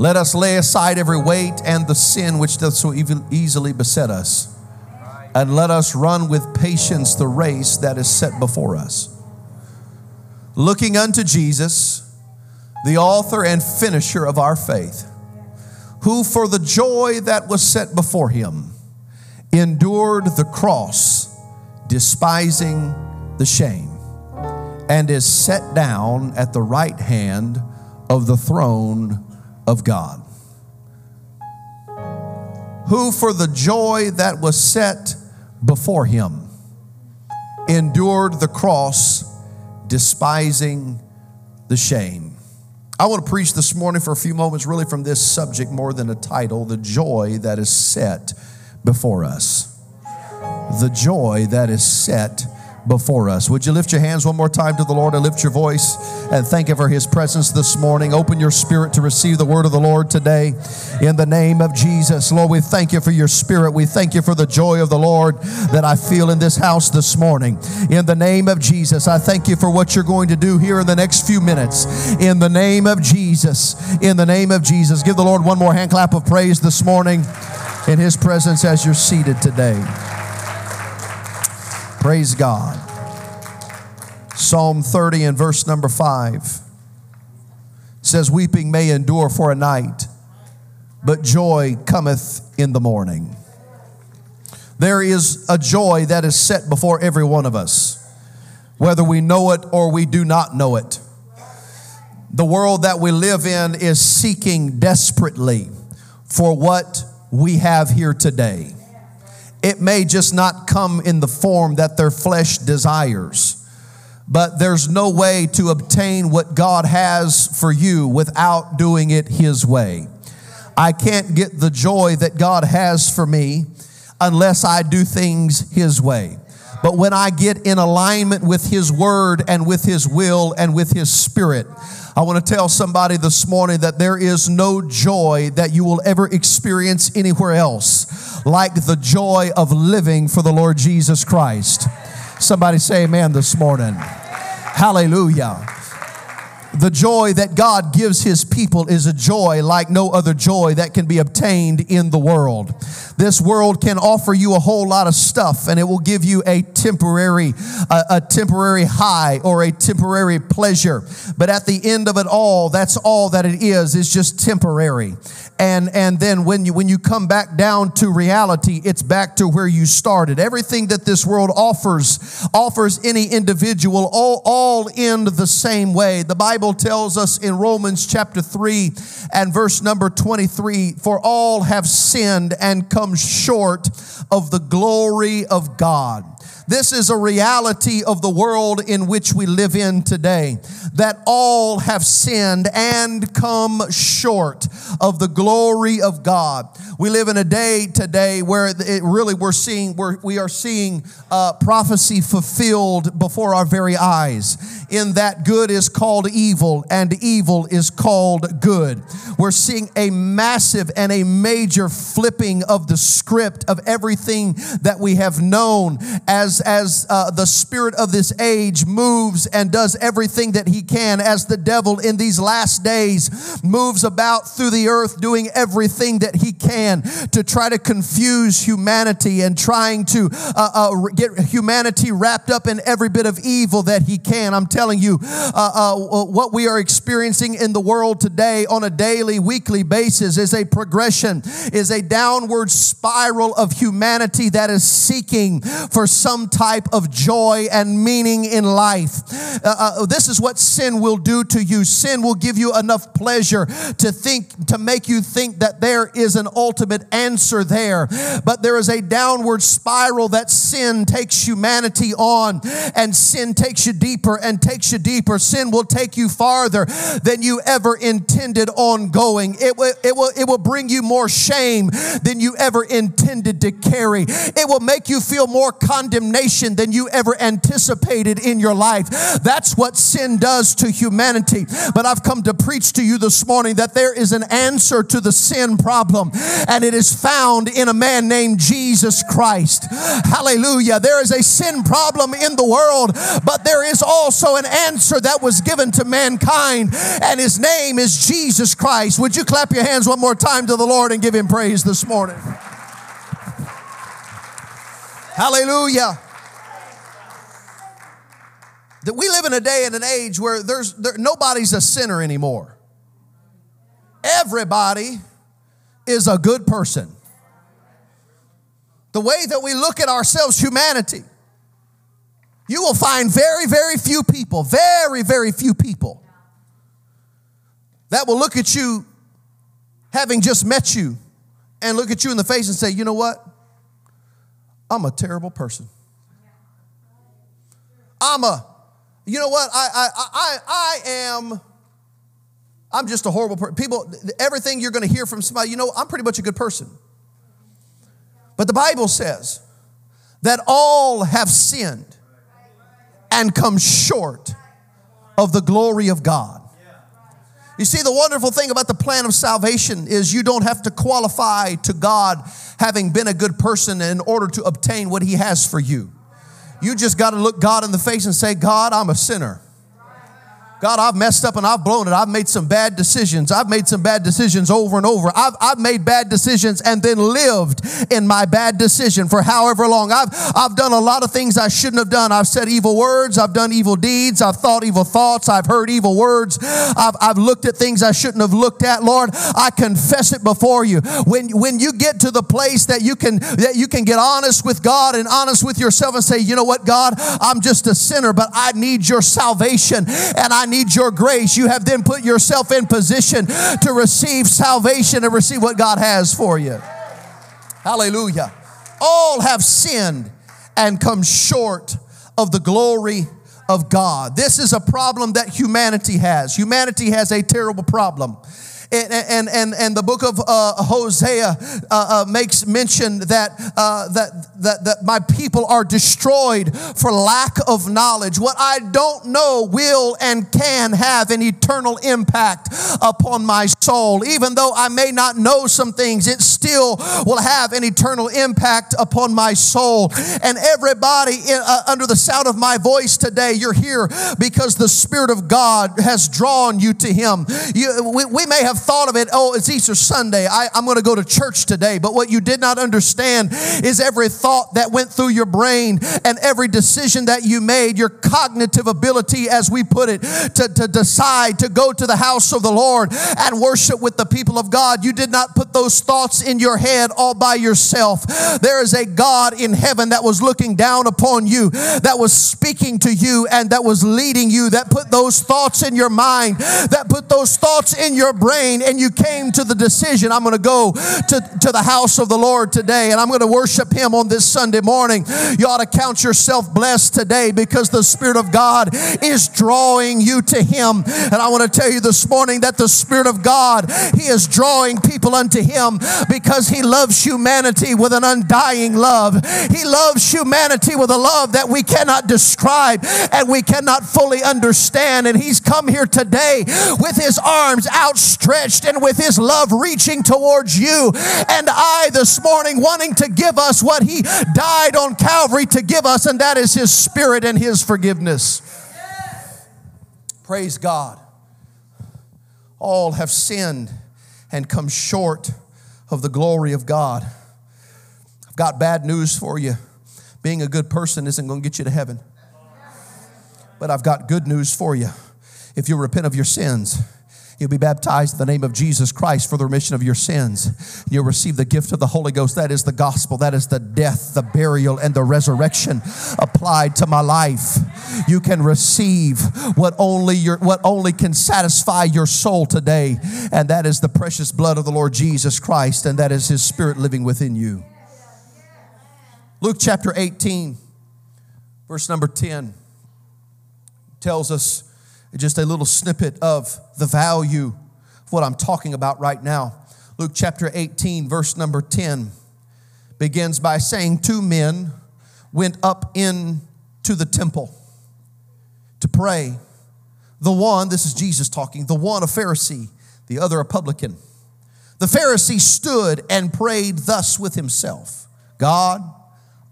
Let us lay aside every weight and the sin which doth so easily beset us. And let us run with patience the race that is set before us. Looking unto Jesus, the author and finisher of our faith, who for the joy that was set before him endured the cross, despising the shame, and is set down at the right hand of the throne of God. Who for the joy that was set before him endured the cross, despising the shame. I want to preach this morning for a few moments, really from this subject more than a title the joy that is set before us. The joy that is set before us. Would you lift your hands one more time to the Lord and lift your voice and thank Him for His presence this morning? Open your spirit to receive the word of the Lord today in the name of Jesus. Lord, we thank you for your spirit. We thank you for the joy of the Lord that I feel in this house this morning. In the name of Jesus, I thank you for what you're going to do here in the next few minutes. In the name of Jesus, in the name of Jesus. Give the Lord one more hand clap of praise this morning in His presence as you're seated today. Praise God. Psalm 30 and verse number 5 says, Weeping may endure for a night, but joy cometh in the morning. There is a joy that is set before every one of us, whether we know it or we do not know it. The world that we live in is seeking desperately for what we have here today. It may just not come in the form that their flesh desires, but there's no way to obtain what God has for you without doing it His way. I can't get the joy that God has for me unless I do things His way. But when I get in alignment with His Word and with His will and with His Spirit, I want to tell somebody this morning that there is no joy that you will ever experience anywhere else like the joy of living for the Lord Jesus Christ. Somebody say amen this morning. Hallelujah. The joy that God gives his people is a joy like no other joy that can be obtained in the world. This world can offer you a whole lot of stuff and it will give you a temporary a, a temporary high or a temporary pleasure. But at the end of it all, that's all that it is is just temporary. And and then when you when you come back down to reality, it's back to where you started. Everything that this world offers offers any individual all all end the same way. The Bible Bible tells us in Romans chapter 3 and verse number 23 For all have sinned and come short of the glory of God. This is a reality of the world in which we live in today. That all have sinned and come short of the glory of God. We live in a day today where it really we're seeing we're, we are seeing uh, prophecy fulfilled before our very eyes. In that good is called evil and evil is called good. We're seeing a massive and a major flipping of the script of everything that we have known as as uh, the spirit of this age moves and does everything that he can, as the devil in these last days moves about through the earth doing everything that he can to try to confuse humanity and trying to uh, uh, get humanity wrapped up in every bit of evil that he can. I'm telling you, uh, uh, what we are experiencing in the world today on a daily, weekly basis is a progression, is a downward spiral of humanity that is seeking for some type of joy and meaning in life. Uh, uh, this is what sin will do to you. Sin will give you enough pleasure to think, to make you think that there is an ultimate answer there. But there is a downward spiral that sin takes humanity on, and sin takes you deeper and takes you deeper. Sin will take you farther than you ever intended on going. It will, it will, it will bring you more shame than you ever intended to carry. It will make you feel more condemned condemnation than you ever anticipated in your life. That's what sin does to humanity. But I've come to preach to you this morning that there is an answer to the sin problem, and it is found in a man named Jesus Christ. Hallelujah. There is a sin problem in the world, but there is also an answer that was given to mankind, and his name is Jesus Christ. Would you clap your hands one more time to the Lord and give him praise this morning? Hallelujah. That we live in a day and an age where there's there, nobody's a sinner anymore. Everybody is a good person. The way that we look at ourselves, humanity, you will find very, very few people, very, very few people that will look at you having just met you and look at you in the face and say, you know what? I'm a terrible person. I'm a, you know what? I, I, I, I am, I'm just a horrible person. People, everything you're going to hear from somebody, you know, I'm pretty much a good person. But the Bible says that all have sinned and come short of the glory of God. You see, the wonderful thing about the plan of salvation is you don't have to qualify to God having been a good person in order to obtain what He has for you. You just got to look God in the face and say, God, I'm a sinner. God, I've messed up and I've blown it. I've made some bad decisions. I've made some bad decisions over and over. I've, I've made bad decisions and then lived in my bad decision for however long. I've, I've done a lot of things I shouldn't have done. I've said evil words. I've done evil deeds. I've thought evil thoughts. I've heard evil words. I've, I've looked at things I shouldn't have looked at. Lord, I confess it before you. When, when you get to the place that you can, that you can get honest with God and honest with yourself and say, you know what, God, I'm just a sinner, but I need your salvation and I need your grace, you have then put yourself in position to receive salvation and receive what God has for you. Hallelujah. All have sinned and come short of the glory of God. This is a problem that humanity has. Humanity has a terrible problem and, and, and, and the book of uh, Hosea uh, uh, makes mention that, uh, that, that, that my people are destroyed for lack of knowledge. What I don't know will and can have an eternal impact upon my soul. Even though I may not know some things, it still will have an eternal impact upon my soul. And everybody in, uh, under the sound of my voice today, you're here because the Spirit of God has drawn you to Him. You, we, we may have thought of it, oh, it's Easter Sunday. I, I'm going to go to church today. But what you did not understand is every thought that went through your brain and every decision that you made, your cognitive ability, as we put it, to, to decide to go to the house of the Lord and worship with the people of God. You did not put those thoughts in your head all by yourself. There is a God in heaven that was looking down upon you, that was speaking to you, and that was leading you, that put those thoughts in your mind, that put those thoughts in your brain and you came to the decision, I'm going to go to, to the house of the Lord today and I'm going to worship Him on this Sunday morning, you ought to count yourself blessed today because the Spirit of God is drawing you to Him. And I want to tell you this morning that the Spirit of God, He is drawing people unto Him because He loves humanity with an undying love. He loves humanity with a love that we cannot describe and we cannot fully understand. And He's come here today with His arms outstretched outstretched and with his love reaching towards you and I this morning, wanting to give us what he died on Calvary to give us, and that is his spirit and his forgiveness. Praise God. All have sinned and come short of the glory of God. I've got bad news for you. Being a good person isn't going to get you to heaven. But I've got good news for you. If you repent of your sins, You'll be baptized in the name of Jesus Christ for the remission of your sins. You'll receive the gift of the Holy Ghost. That is the gospel. That is the death, the burial, and the resurrection applied to my life. You can receive what only your what only can satisfy your soul today, and that is the precious blood of the Lord Jesus Christ, and that is His Spirit living within you. Luke chapter 18, verse number 10 tells us just a little snippet of the value of what I'm talking about right now. Luke chapter 18, verse number 10 begins by saying, Two men went up into the temple to pray. The one, this is Jesus talking, the one a Pharisee, the other a publican. The Pharisee stood and prayed thus with himself God,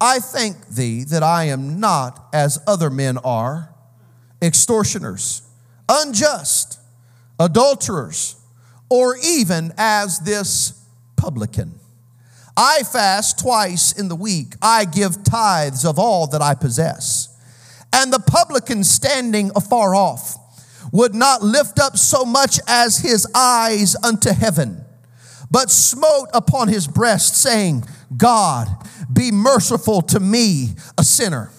I thank thee that I am not as other men are, extortioners, unjust, adulterers, or even as this publican. I fast twice in the week. I give tithes of all that I possess. And the publican standing afar off would not lift up so much as his eyes unto heaven, but smote upon his breast, saying, God, be merciful to me, a sinner.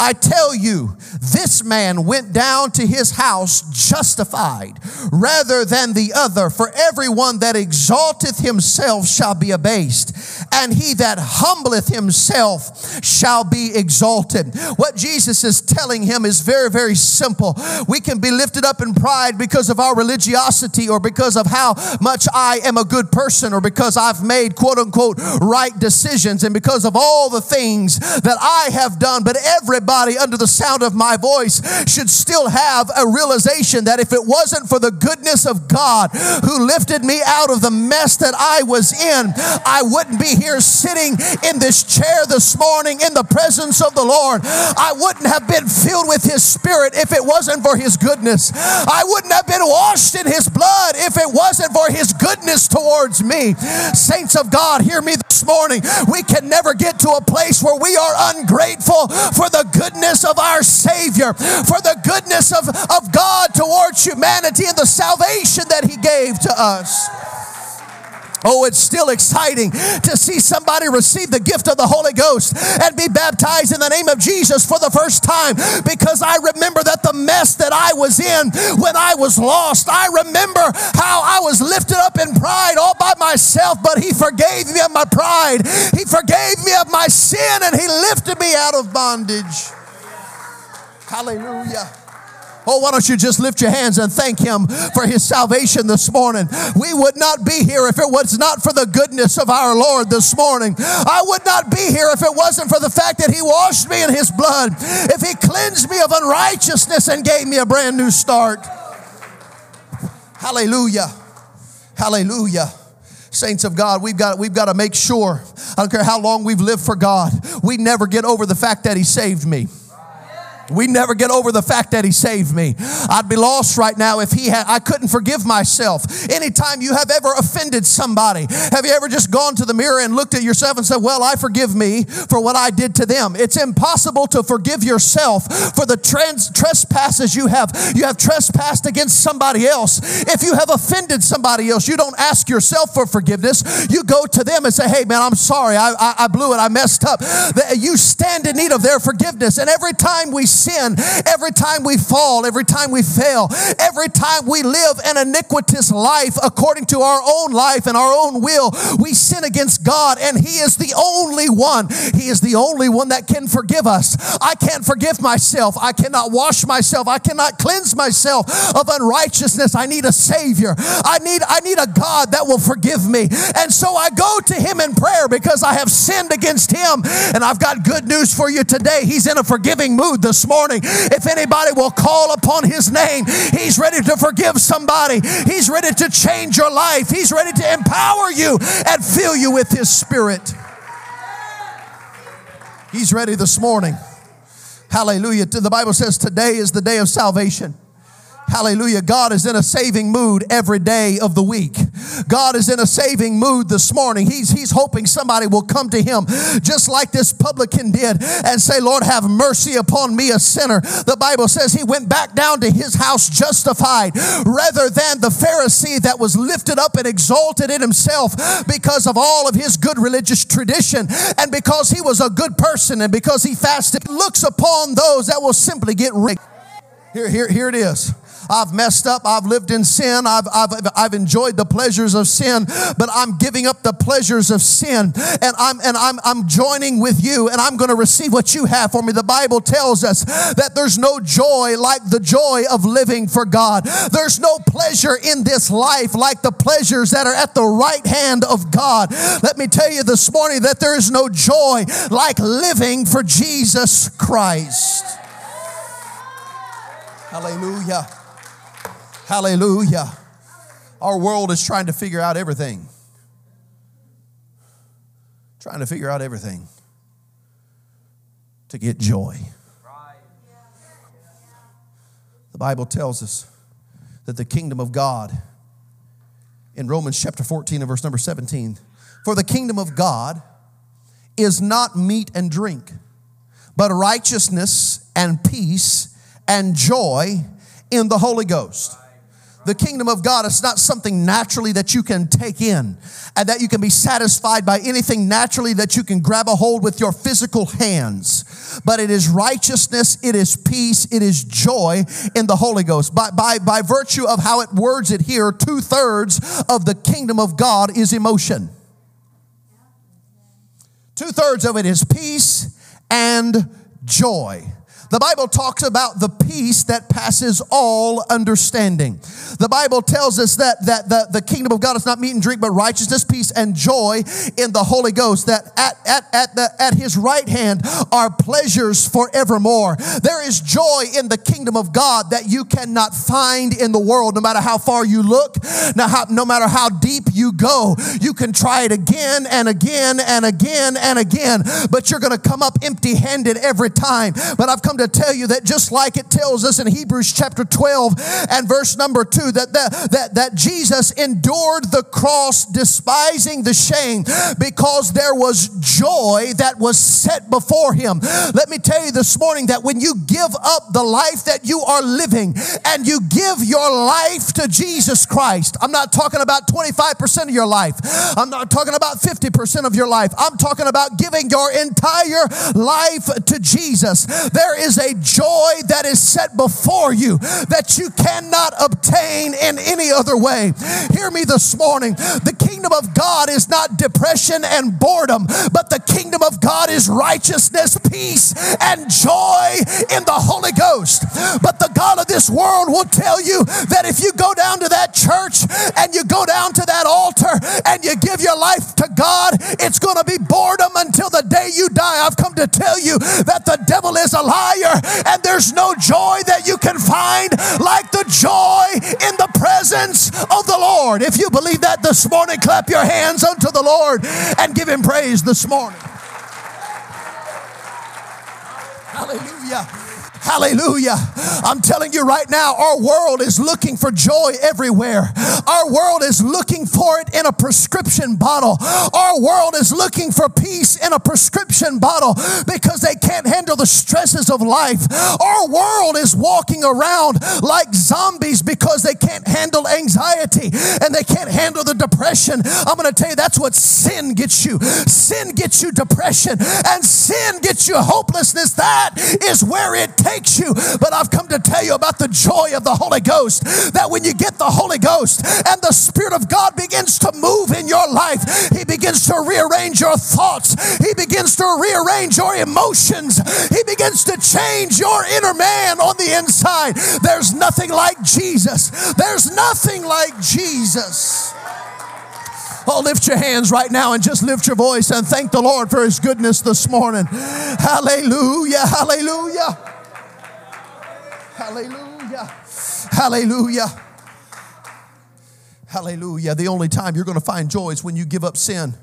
I tell you, this man went down to his house justified rather than the other. For everyone that exalteth himself shall be abased, and he that humbleth himself shall be exalted. What Jesus is telling him is very, very simple. We can be lifted up in pride because of our religiosity or because of how much I am a good person or because I've made quote unquote right decisions and because of all the things that I have done. But every everybody under the sound of my voice should still have a realization that if it wasn't for the goodness of God who lifted me out of the mess that I was in, I wouldn't be here sitting in this chair this morning in the presence of the Lord. I wouldn't have been filled with His Spirit if it wasn't for His goodness. I wouldn't have been washed in His blood if it wasn't for His goodness towards me. Saints of God, hear me this morning. We can never get to a place where we are ungrateful for the goodness of our Savior, for the goodness of, of God towards humanity and the salvation that He gave to us. Oh, it's still exciting to see somebody receive the gift of the Holy Ghost and be baptized in the name of Jesus for the first time because I remember that the mess that I was in when I was lost, I remember how I was lifted up in pride all by myself, but He forgave me of my pride. He forgave me of my sin and He lifted me out of bondage. Hallelujah. Oh, why don't you just lift your hands and thank Him for His salvation this morning? We would not be here if it was not for the goodness of our Lord this morning. I would not be here if it wasn't for the fact that He washed me in His blood, if He cleansed me of unrighteousness and gave me a brand new start. Hallelujah. Hallelujah saints of God, we've got, we've got to make sure, I don't care how long we've lived for God, we never get over the fact that He saved me. We never get over the fact that he saved me. I'd be lost right now if he had, I couldn't forgive myself. Anytime you have ever offended somebody, have you ever just gone to the mirror and looked at yourself and said, Well, I forgive me for what I did to them? It's impossible to forgive yourself for the trans- trespasses you have. You have trespassed against somebody else. If you have offended somebody else, you don't ask yourself for forgiveness. You go to them and say, Hey, man, I'm sorry. I, I, I blew it. I messed up. You stand in need of their forgiveness. And every time we sin, every time we fall, every time we fail, every time we live an iniquitous life according to our own life and our own will, we sin against God, and He is the only one. He is the only one that can forgive us. I can't forgive myself. I cannot wash myself. I cannot cleanse myself of unrighteousness. I need a Savior. I need, I need a God that will forgive me. And so I go to Him in prayer because I have sinned against Him. And I've got good news for you today. He's in a forgiving mood this morning. If anybody will call upon his name, he's ready to forgive somebody. He's ready to change your life. He's ready to empower you and fill you with his spirit. He's ready this morning. Hallelujah. The Bible says today is the day of salvation. Hallelujah. God is in a saving mood every day of the week. God is in a saving mood this morning. He's, he's hoping somebody will come to him just like this publican did and say, Lord, have mercy upon me, a sinner. The Bible says he went back down to his house justified rather than the Pharisee that was lifted up and exalted in himself because of all of his good religious tradition and because he was a good person and because he fasted. Looks upon those that will simply get rich. Here, here, here it is. I've messed up. I've lived in sin. I've, I've, I've enjoyed the pleasures of sin, but I'm giving up the pleasures of sin and I'm, and I'm, I'm joining with you and I'm going to receive what you have for me. The Bible tells us that there's no joy like the joy of living for God. There's no pleasure in this life like the pleasures that are at the right hand of God. Let me tell you this morning that there is no joy like living for Jesus Christ. Hallelujah. Hallelujah. Our world is trying to figure out everything. Trying to figure out everything to get joy. The Bible tells us that the kingdom of God, in Romans chapter 14 and verse number 17, for the kingdom of God is not meat and drink, but righteousness and peace and joy in the Holy Ghost. The kingdom of God is not something naturally that you can take in and that you can be satisfied by anything naturally that you can grab a hold with your physical hands. But it is righteousness, it is peace, it is joy in the Holy Ghost. By, by, by virtue of how it words it here, two thirds of the kingdom of God is emotion. Two thirds of it is peace and joy. The Bible talks about the peace that passes all understanding. The Bible tells us that, that the, the kingdom of God is not meat and drink, but righteousness, peace, and joy in the Holy Ghost. That at, at, at, the, at his right hand are pleasures forevermore. There is joy in the kingdom of God that you cannot find in the world, no matter how far you look, no, how, no matter how deep you go. You can try it again and again and again and again, but you're going to come up empty handed every time. But I've come to tell you that just like it tells us in Hebrews chapter 12 and verse number 2 that, that, that, that Jesus endured the cross despising the shame because there was joy that was set before him. Let me tell you this morning that when you give up the life that you are living and you give your life to Jesus Christ, I'm not talking about 25% of your life. I'm not talking about 50% of your life. I'm talking about giving your entire life to Jesus. There is a joy that is set before you that you cannot obtain in any other way. Hear me this morning. The kingdom of God is not depression and boredom, but the kingdom of God is righteousness, peace, and joy in the Holy Ghost. But the God of this world will tell you that if you go down to that church and you go down to that altar and you give your life to God, it's going to be boredom until the day you die. I've come to tell you that the devil is a liar and there's no joy that you can find like the joy in the presence of the Lord. If you believe that this morning, clap your hands unto the Lord and give him praise this morning. Hallelujah. Hallelujah. I'm telling you right now, our world is looking for joy everywhere. Our world is looking for it in a prescription bottle. Our world is looking for peace in a prescription bottle because they can't handle the stresses of life. Our world is walking around like zombies because they can't handle anxiety and they can't handle the depression. I'm going to tell you that's what sin gets you. Sin gets you depression and sin gets you hopelessness. That is where it takes you. But I've come to tell you about the joy of the Holy Ghost. That when you get the Holy Ghost and the Spirit of God begins to move in your life, He begins to rearrange your thoughts, He begins to rearrange your emotions, He begins to change your inner man on the inside. There's nothing like Jesus. There's nothing like Jesus. Oh, lift your hands right now and just lift your voice and thank the Lord for His goodness this morning. Hallelujah, hallelujah. Hallelujah. Hallelujah. Hallelujah. The only time you're going to find joy is when you give up sin.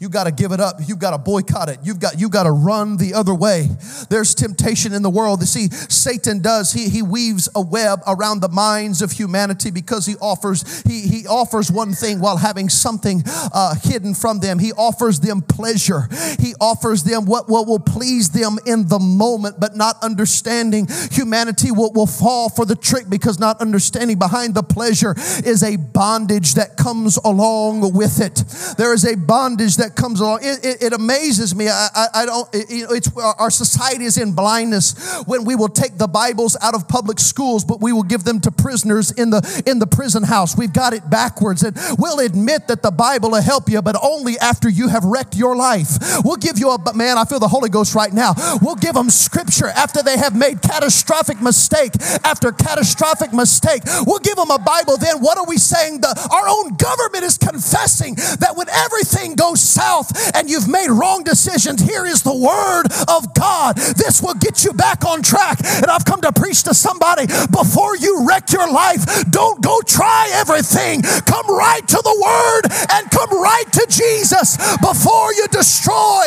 You got to give it up. You've got to boycott it. You've got you got to run the other way. There's temptation in the world. You see, Satan does. He he weaves a web around the minds of humanity because he offers he he offers one thing while having something uh, hidden from them. He offers them pleasure. He offers them what, what will please them in the moment, but not understanding humanity will, will fall for the trick because not understanding behind the pleasure is a bondage that comes along with it. There is a bondage that comes along. It, it, it amazes me. I, I, I don't, it, it's, our society is in blindness when we will take the Bibles out of public schools, but we will give them to prisoners in the, in the prison house. We've got it backwards. And we'll admit that the Bible will help you, but only after you have wrecked your life. We'll give you a, but man, I feel the Holy Ghost right now. We'll give them scripture after they have made catastrophic mistake after catastrophic mistake. We'll give them a Bible. Then what are we saying? The, our own government is confessing that when everything goes south and you've made wrong decisions, here is the word of God. This will get you back on track. And I've come to preach to somebody before you wreck your life, don't go try everything. Come right to the word and come right to Jesus before you destroy.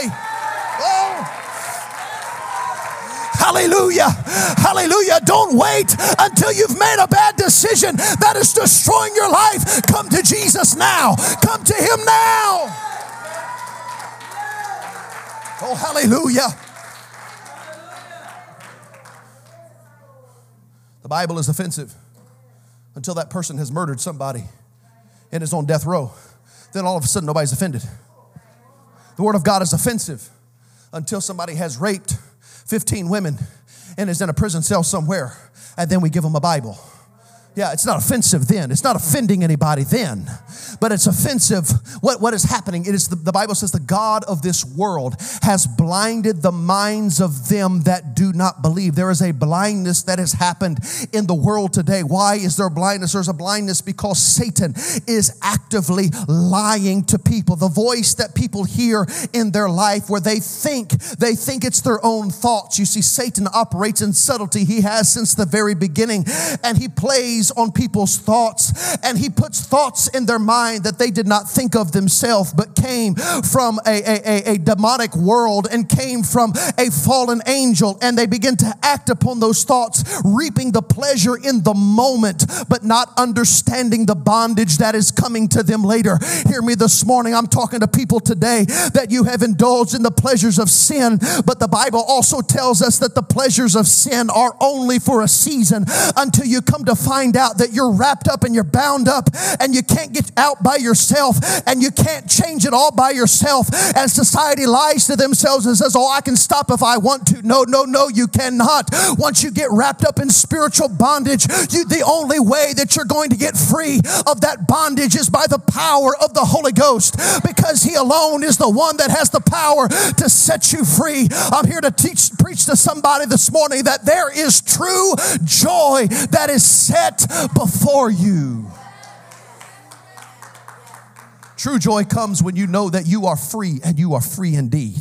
Oh. Hallelujah. Hallelujah. Don't wait until you've made a bad decision that is destroying your life. Come to Jesus now. Come to Him now. Oh, hallelujah. The Bible is offensive until that person has murdered somebody and is on death row. Then all of a sudden, nobody's offended. The Word of God is offensive until somebody has raped 15 women and is in a prison cell somewhere, and then we give them a Bible. Yeah, it's not offensive then. It's not offending anybody then, but it's offensive. What, what is happening? It is the, the Bible says the God of this world has blinded the minds of them that do not believe. There is a blindness that has happened in the world today. Why is there blindness? There's a blindness because Satan is actively lying to people. The voice that people hear in their life where they think, they think it's their own thoughts. You see, Satan operates in subtlety. He has since the very beginning, and he plays on people's thoughts and he puts thoughts in their mind that they did not think of themselves but came from a, a, a, a demonic world and came from a fallen angel and they begin to act upon those thoughts reaping the pleasure in the moment but not understanding the bondage that is coming to them later. Hear me this morning. I'm talking to people today that you have indulged in the pleasures of sin but the bible also tells us that the pleasures of sin are only for a season until you come to find out that you're wrapped up and you're bound up and you can't get out by yourself and you can't change it all by yourself. And society lies to themselves and says, Oh, I can stop if I want to. No, no, no, you cannot. Once you get wrapped up in spiritual bondage, you, the only way that you're going to get free of that bondage is by the power of the Holy Ghost because He alone is the one that has the power to set you free. I'm here to teach, preach to somebody this morning that there is true joy that is set before you. True joy comes when you know that you are free and you are free indeed.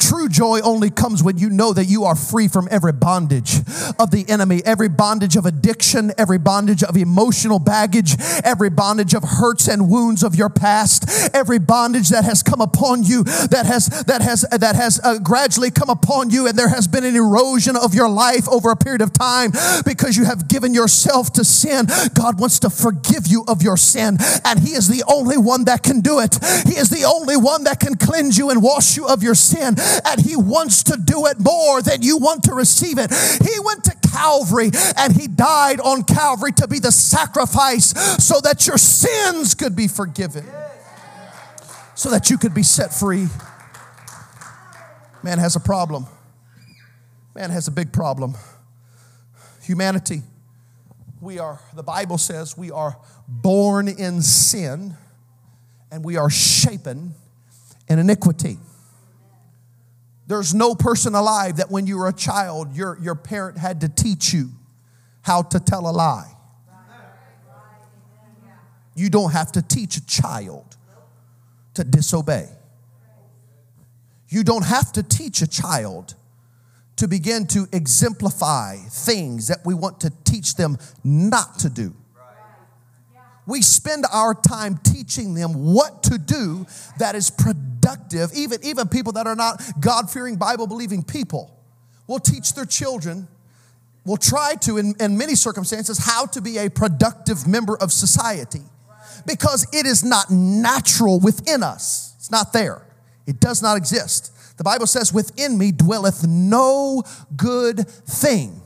True joy only comes when you know that you are free from every bondage of the enemy, every bondage of addiction, every bondage of emotional baggage, every bondage of hurts and wounds of your past, every bondage that has come upon you that has that has that has uh, gradually come upon you and there has been an erosion of your life over a period of time because you have given yourself to sin. God wants to forgive you of your sin and he is the only one that can do it. He is the only one that can cleanse you and wash you of your sin. And He wants to do it more than you want to receive it. He went to Calvary and He died on Calvary to be the sacrifice so that your sins could be forgiven, so that you could be set free. Man has a problem. Man has a big problem. Humanity, we are, the Bible says, we are born in sin and we are shapen in iniquity. There's no person alive that when you were a child, your, your parent had to teach you how to tell a lie. You don't have to teach a child to disobey. You don't have to teach a child to begin to exemplify things that we want to teach them not to do we spend our time teaching them what to do that is productive, even, even people that are not God fearing, Bible believing people will teach their children, will try to, in, in many circumstances, how to be a productive member of society because it is not natural within us. It's not there, it does not exist. The Bible says, Within me dwelleth no good thing.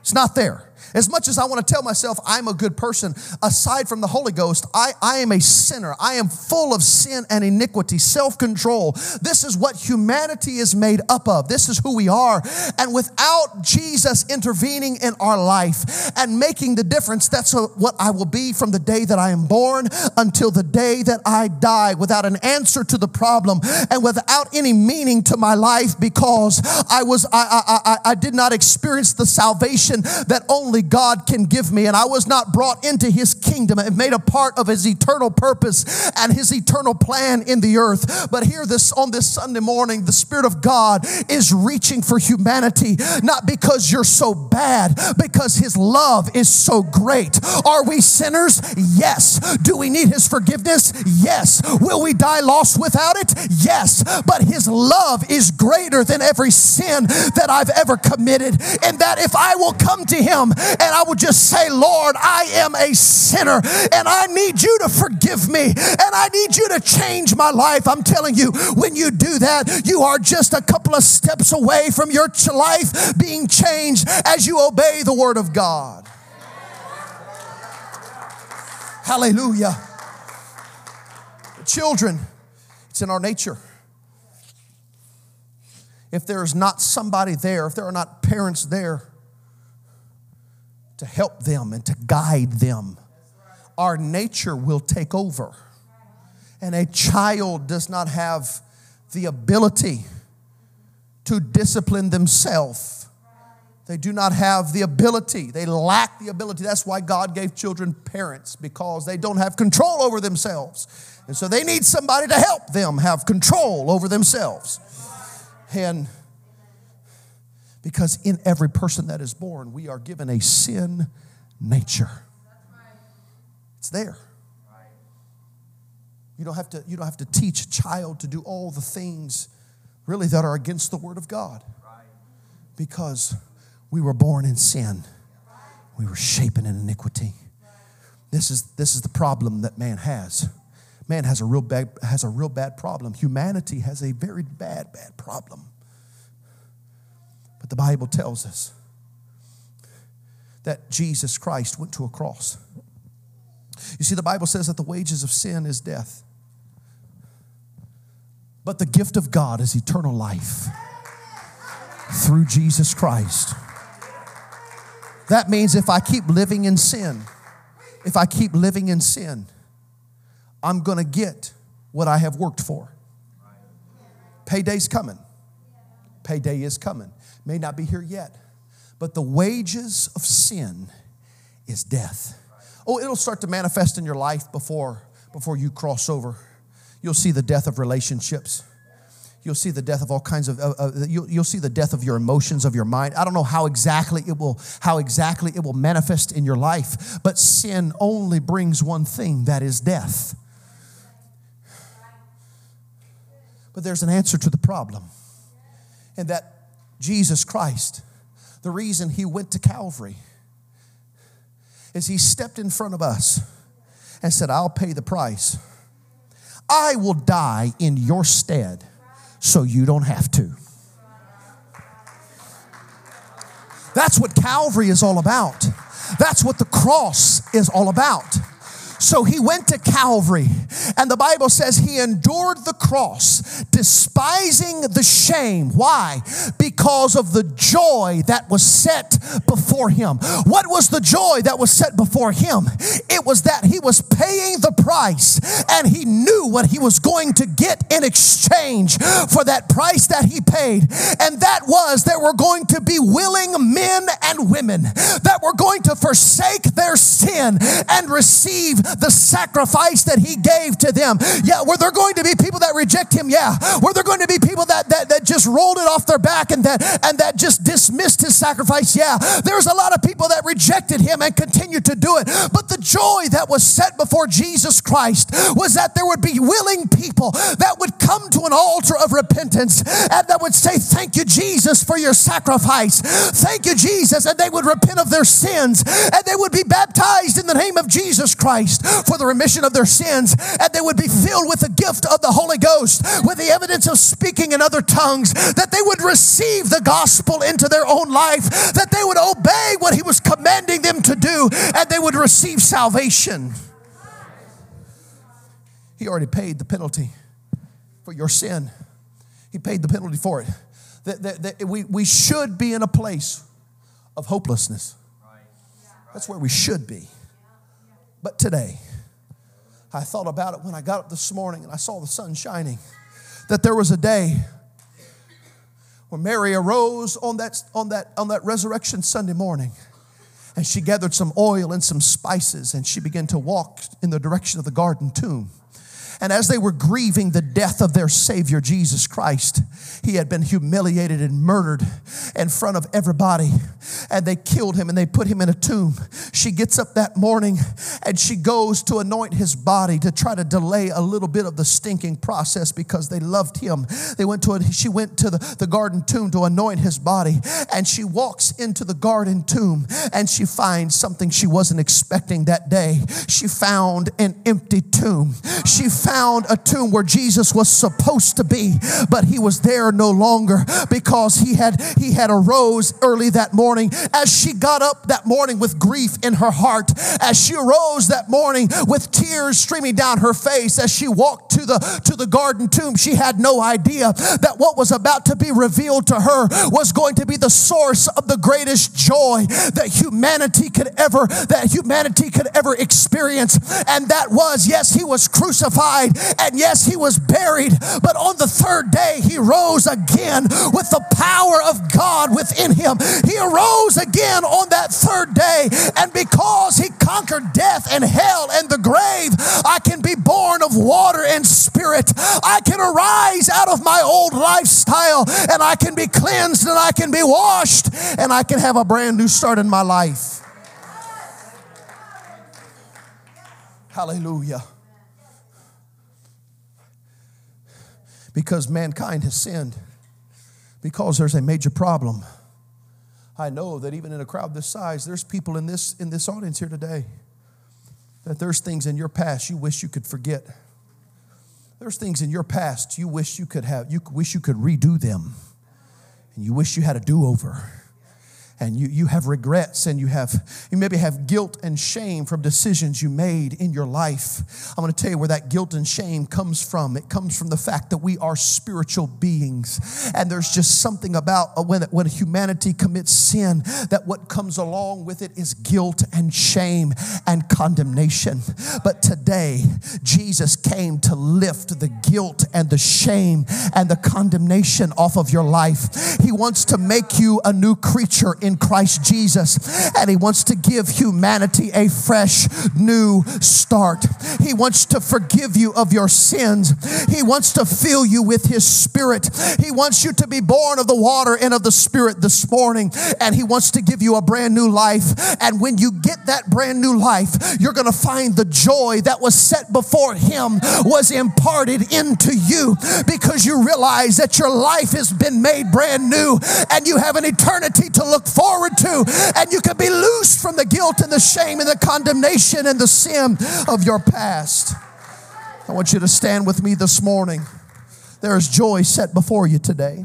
It's not there. As much as I want to tell myself I'm a good person, aside from the Holy Ghost, I, I am a sinner. I am full of sin and iniquity, self control. This is what humanity is made up of. This is who we are. And without Jesus intervening in our life and making the difference, that's what I will be from the day that I am born until the day that I die, without an answer to the problem and without any meaning to my life because I was I, I, I, I did not experience the salvation that only God can give me. And I was not brought into his kingdom and made a part of his eternal purpose and his eternal plan in the earth. But here this on this Sunday morning, the Spirit of God is reaching for humanity, not because you're so bad, because his love is so great. Are we sinners? Yes. Do we need his forgiveness? Yes. Will we die lost without it? Yes. But his love is greater than every sin that I've ever committed. And that if I will come to him and I would just say, Lord, I am a sinner and I need you to forgive me and I need you to change my life. I'm telling you, when you do that, you are just a couple of steps away from your life being changed as you obey the word of God. Hallelujah. Children, it's in our nature. If there is not somebody there, if there are not parents there, to help them and to guide them. Our nature will take over. And a child does not have the ability to discipline themselves. They do not have the ability. They lack the ability. That's why God gave children parents, because they don't have control over themselves. And so they need somebody to help them have control over themselves. And because in every person that is born, we are given a sin nature. It's there. You don't have to, you don't have to teach a child to do all the things really that are against the Word of God. Because we were born in sin. We were shapen in iniquity. This is, this is the problem that man has. Man has a real bad, has a real bad problem. Humanity has a very bad, bad problem. But the Bible tells us that Jesus Christ went to a cross. You see, the Bible says that the wages of sin is death, but the gift of God is eternal life through Jesus Christ. That means if I keep living in sin, if I keep living in sin, I'm going to get what I have worked for. Payday's coming. Payday is coming may not be here yet. But the wages of sin is death. Oh, it'll start to manifest in your life before, before you cross over. You'll see the death of relationships. You'll see the death of all kinds of. Uh, uh, you'll, you'll see the death of your emotions, of your mind. I don't know how exactly it will, how exactly it will manifest in your life, but sin only brings one thing, that is death. But there's an answer to the problem, and that Jesus Christ, the reason he went to Calvary is he stepped in front of us and said, I'll pay the price. I will die in your stead so you don't have to. That's what Calvary is all about. That's what the cross is all about. So he went to Calvary, and the Bible says he endured the cross, despising the shame. Why? Because of the joy that was set before him. What was the joy that was set before him? It was that he was paying the price, and he knew what he was going to get in exchange for that price that he paid. And that was there were going to be willing men and women that were going to forsake their sin and receive the sacrifice that he gave to them. Yeah, were there going to be people that reject him? Yeah. Were there going to be people that, that, that just rolled it off their back and that, and that just dismissed his sacrifice? Yeah. There's a lot of people that rejected him and continued to do it. But the joy that was set before Jesus Christ was that there would be willing people that would come to an altar of repentance and that would say, Thank you, Jesus, for your sacrifice. Thank you, Jesus. And they would repent of their sins and they would be baptized in the name of Jesus Christ. Christ for the remission of their sins, and they would be filled with the gift of the Holy Ghost, with the evidence of speaking in other tongues, that they would receive the gospel into their own life, that they would obey what He was commanding them to do, and they would receive salvation. He already paid the penalty for your sin. He paid the penalty for it. That, that, that we, we should be in a place of hopelessness. That's where we should be. But today, I thought about it when I got up this morning and I saw the sun shining. That there was a day when Mary arose on that, on that, on that resurrection Sunday morning and she gathered some oil and some spices and she began to walk in the direction of the garden tomb. And as they were grieving the death of their Savior, Jesus Christ, he had been humiliated and murdered in front of everybody. And they killed him and they put him in a tomb. She gets up that morning and she goes to anoint his body to try to delay a little bit of the stinking process because they loved him. They went to a, she went to the, the garden tomb to anoint his body. And she walks into the garden tomb and she finds something she wasn't expecting that day. She found an empty tomb. She found a tomb where Jesus was supposed to be, but he was there no longer because he had he had arose early that morning. As she got up that morning with grief in her heart, as she arose that morning with tears streaming down her face, as she walked to the to the garden tomb, she had no idea that what was about to be revealed to her was going to be the source of the greatest joy that humanity could ever that humanity could ever experience and that was yes he was crucified died, and yes, he was buried, but on the third day, he rose again with the power of God within him. He arose again on that third day, and because he conquered death and hell and the grave, I can be born of water and spirit. I can arise out of my old lifestyle, and I can be cleansed, and I can be washed, and I can have a brand new start in my life. Hallelujah. Because mankind has sinned, because there's a major problem. I know that even in a crowd this size, there's people in this, in this audience here today that there's things in your past you wish you could forget. There's things in your past you wish you could have, you wish you could redo them. And you wish you had a do over and you, you have regrets and you have you maybe have guilt and shame from decisions you made in your life. I'm going to tell you where that guilt and shame comes from. It comes from the fact that we are spiritual beings. And there's just something about uh, when, when humanity commits sin that what comes along with it is guilt and shame and condemnation. But today jesus came to lift the guilt and the shame and the condemnation off of your life. He wants to make you a new creature in Christ Jesus. And He wants to give humanity a fresh new start. He wants to forgive you of your sins. He wants to fill you with His Spirit. He wants you to be born of the water and of the Spirit this morning. And He wants to give you a brand new life. And when you get that brand new life, you're going to find the joy that was set before Him was imparted into you because you realize that your life has been made brand new and you have an eternity to look forward to. And you can be loosed from the guilt and the shame and the condemnation and the sin of your past. I want you to stand with me this morning. There is joy set before you today.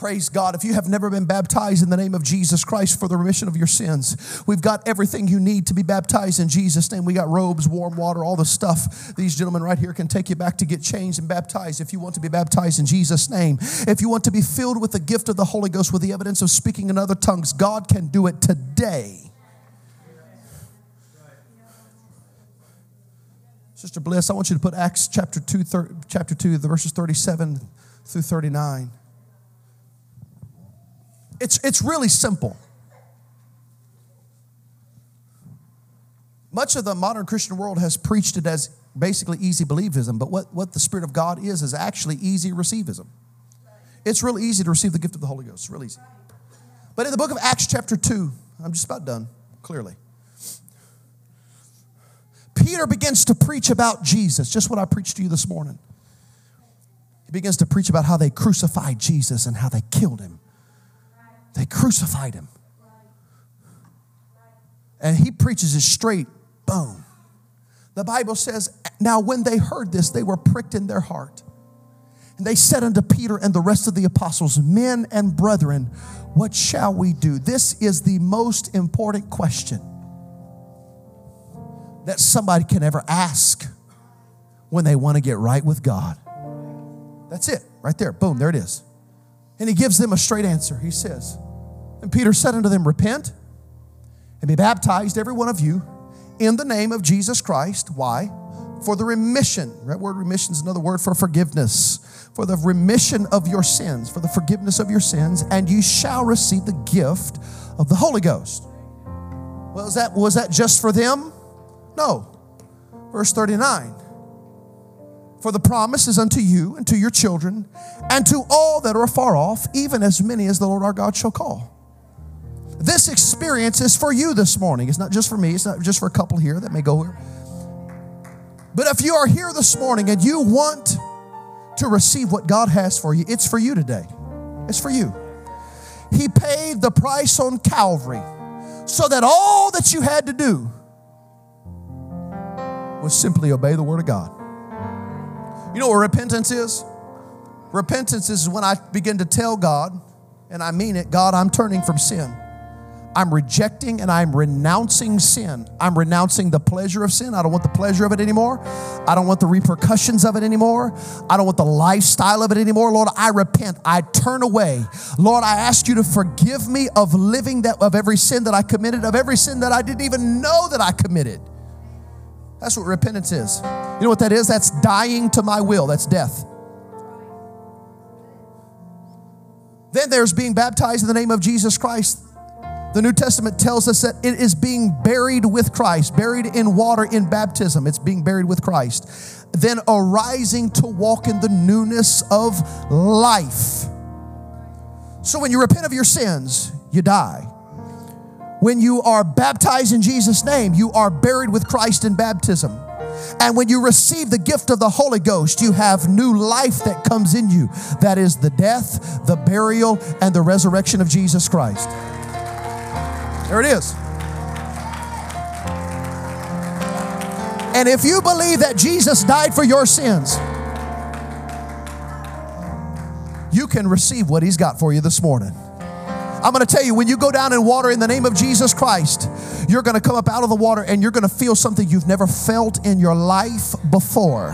Praise God. If you have never been baptized in the name of Jesus Christ for the remission of your sins, we've got everything you need to be baptized in Jesus' name. We got robes, warm water, all the stuff. These gentlemen right here can take you back to get changed and baptized if you want to be baptized in Jesus' name. If you want to be filled with the gift of the Holy Ghost with the evidence of speaking in other tongues, God can do it today. Sister Bliss, I want you to put Acts chapter 2, thir- chapter 2, the verses 37 through 39. It's, it's really simple. Much of the modern Christian world has preached it as basically easy believism, but what, what the Spirit of God is, is actually easy receivism. It's really easy to receive the gift of the Holy Ghost. It's real easy. But in the book of Acts, chapter 2, I'm just about done, clearly. Peter begins to preach about Jesus, just what I preached to you this morning. He begins to preach about how they crucified Jesus and how they killed him. They crucified him. And he preaches it straight, boom. The Bible says, Now when they heard this, they were pricked in their heart. And they said unto Peter and the rest of the apostles, Men and brethren, what shall we do? This is the most important question that somebody can ever ask when they want to get right with God. That's it, right there. Boom, there it is. And he gives them a straight answer. He says, And Peter said unto them, Repent and be baptized, every one of you, in the name of Jesus Christ. Why? For the remission. That word remission is another word for forgiveness. For the remission of your sins, for the forgiveness of your sins, and you shall receive the gift of the Holy Ghost. Well, was that, was that just for them? No. Verse 39 For the promise is unto you and to your children and to all that are afar off, even as many as the Lord our God shall call. This experience is for you this morning. It's not just for me, it's not just for a couple here that may go here. But if you are here this morning and you want to receive what God has for you, it's for you today. It's for you. He paid the price on Calvary so that all that you had to do was simply obey the Word of God. You know what repentance is? Repentance is when I begin to tell God, and I mean it, God, I'm turning from sin. I'm rejecting and I'm renouncing sin. I'm renouncing the pleasure of sin. I don't want the pleasure of it anymore. I don't want the repercussions of it anymore. I don't want the lifestyle of it anymore. Lord, I repent. I turn away. Lord, I ask you to forgive me of living that of every sin that I committed, of every sin that I didn't even know that I committed. That's what repentance is. You know what that is? That's dying to my will. That's death. Then there's being baptized in the name of Jesus Christ. The New Testament tells us that it is being buried with Christ, buried in water in baptism. It's being buried with Christ. Then arising to walk in the newness of life. So when you repent of your sins, you die. When you are baptized in Jesus' name, you are buried with Christ in baptism. And when you receive the gift of the Holy Ghost, you have new life that comes in you. That is the death, the burial, and the resurrection of Jesus Christ. There it is. And if you believe that Jesus died for your sins, you can receive what He's got for you this morning. I'm going to tell you, when you go down in water in the name of Jesus Christ, you're going to come up out of the water and you're going to feel something you've never felt in your life before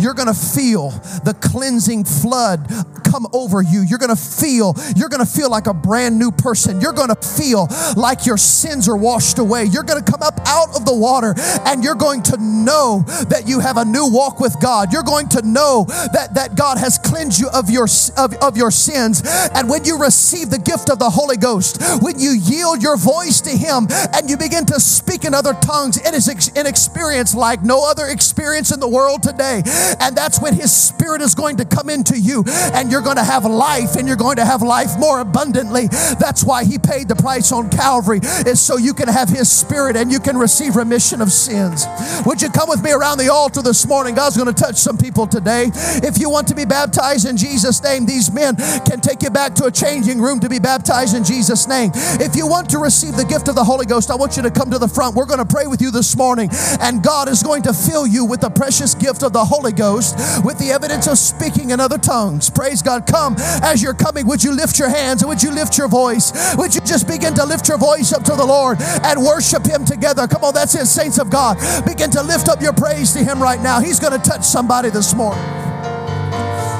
you're going to feel the cleansing flood come over you. You're going to feel, you're going to feel like a brand new person. You're going to feel like your sins are washed away. You're going to come up out of the water and you're going to know that you have a new walk with God. You're going to know that, that God has cleansed you of your, of, of your sins. And when you receive the gift of the Holy Ghost, when you yield your voice to Him and you begin to speak in other tongues, it is an experience like no other experience in the world today. And that's when His Spirit is going to come into you and you're going to have life and you're going to have life more abundantly. That's why He paid the price on Calvary, is so you can have His Spirit and you can receive remission of sins. Would you come with me around the altar this morning? God's going to touch some people today. If you want to be baptized in Jesus' name, these men can take you back to a changing room to be baptized in Jesus' name. If you want to receive the gift of the Holy Ghost, I want you to come to the front. We're going to pray with you this morning, and God is going to fill you with the precious gift of the Holy Ghost with the evidence of speaking in other tongues. Praise God. Come as you're coming. Would you lift your hands and would you lift your voice? Would you just begin to lift your voice up to the Lord and worship Him together? Come on, that's it, saints of God. Begin to lift up your praise to Him right now. He's going to touch somebody this morning.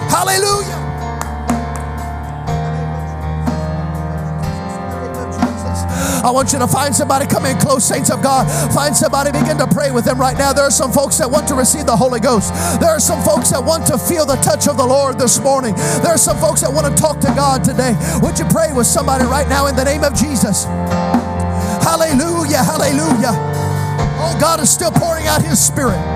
Hallelujah. I want you to find somebody, come in close, saints of God. Find somebody, begin to pray with them right now. There are some folks that want to receive the Holy Ghost. There are some folks that want to feel the touch of the Lord this morning. There are some folks that want to talk to God today. Would you pray with somebody right now in the name of Jesus? Hallelujah, hallelujah. Oh, God is still pouring out His Spirit.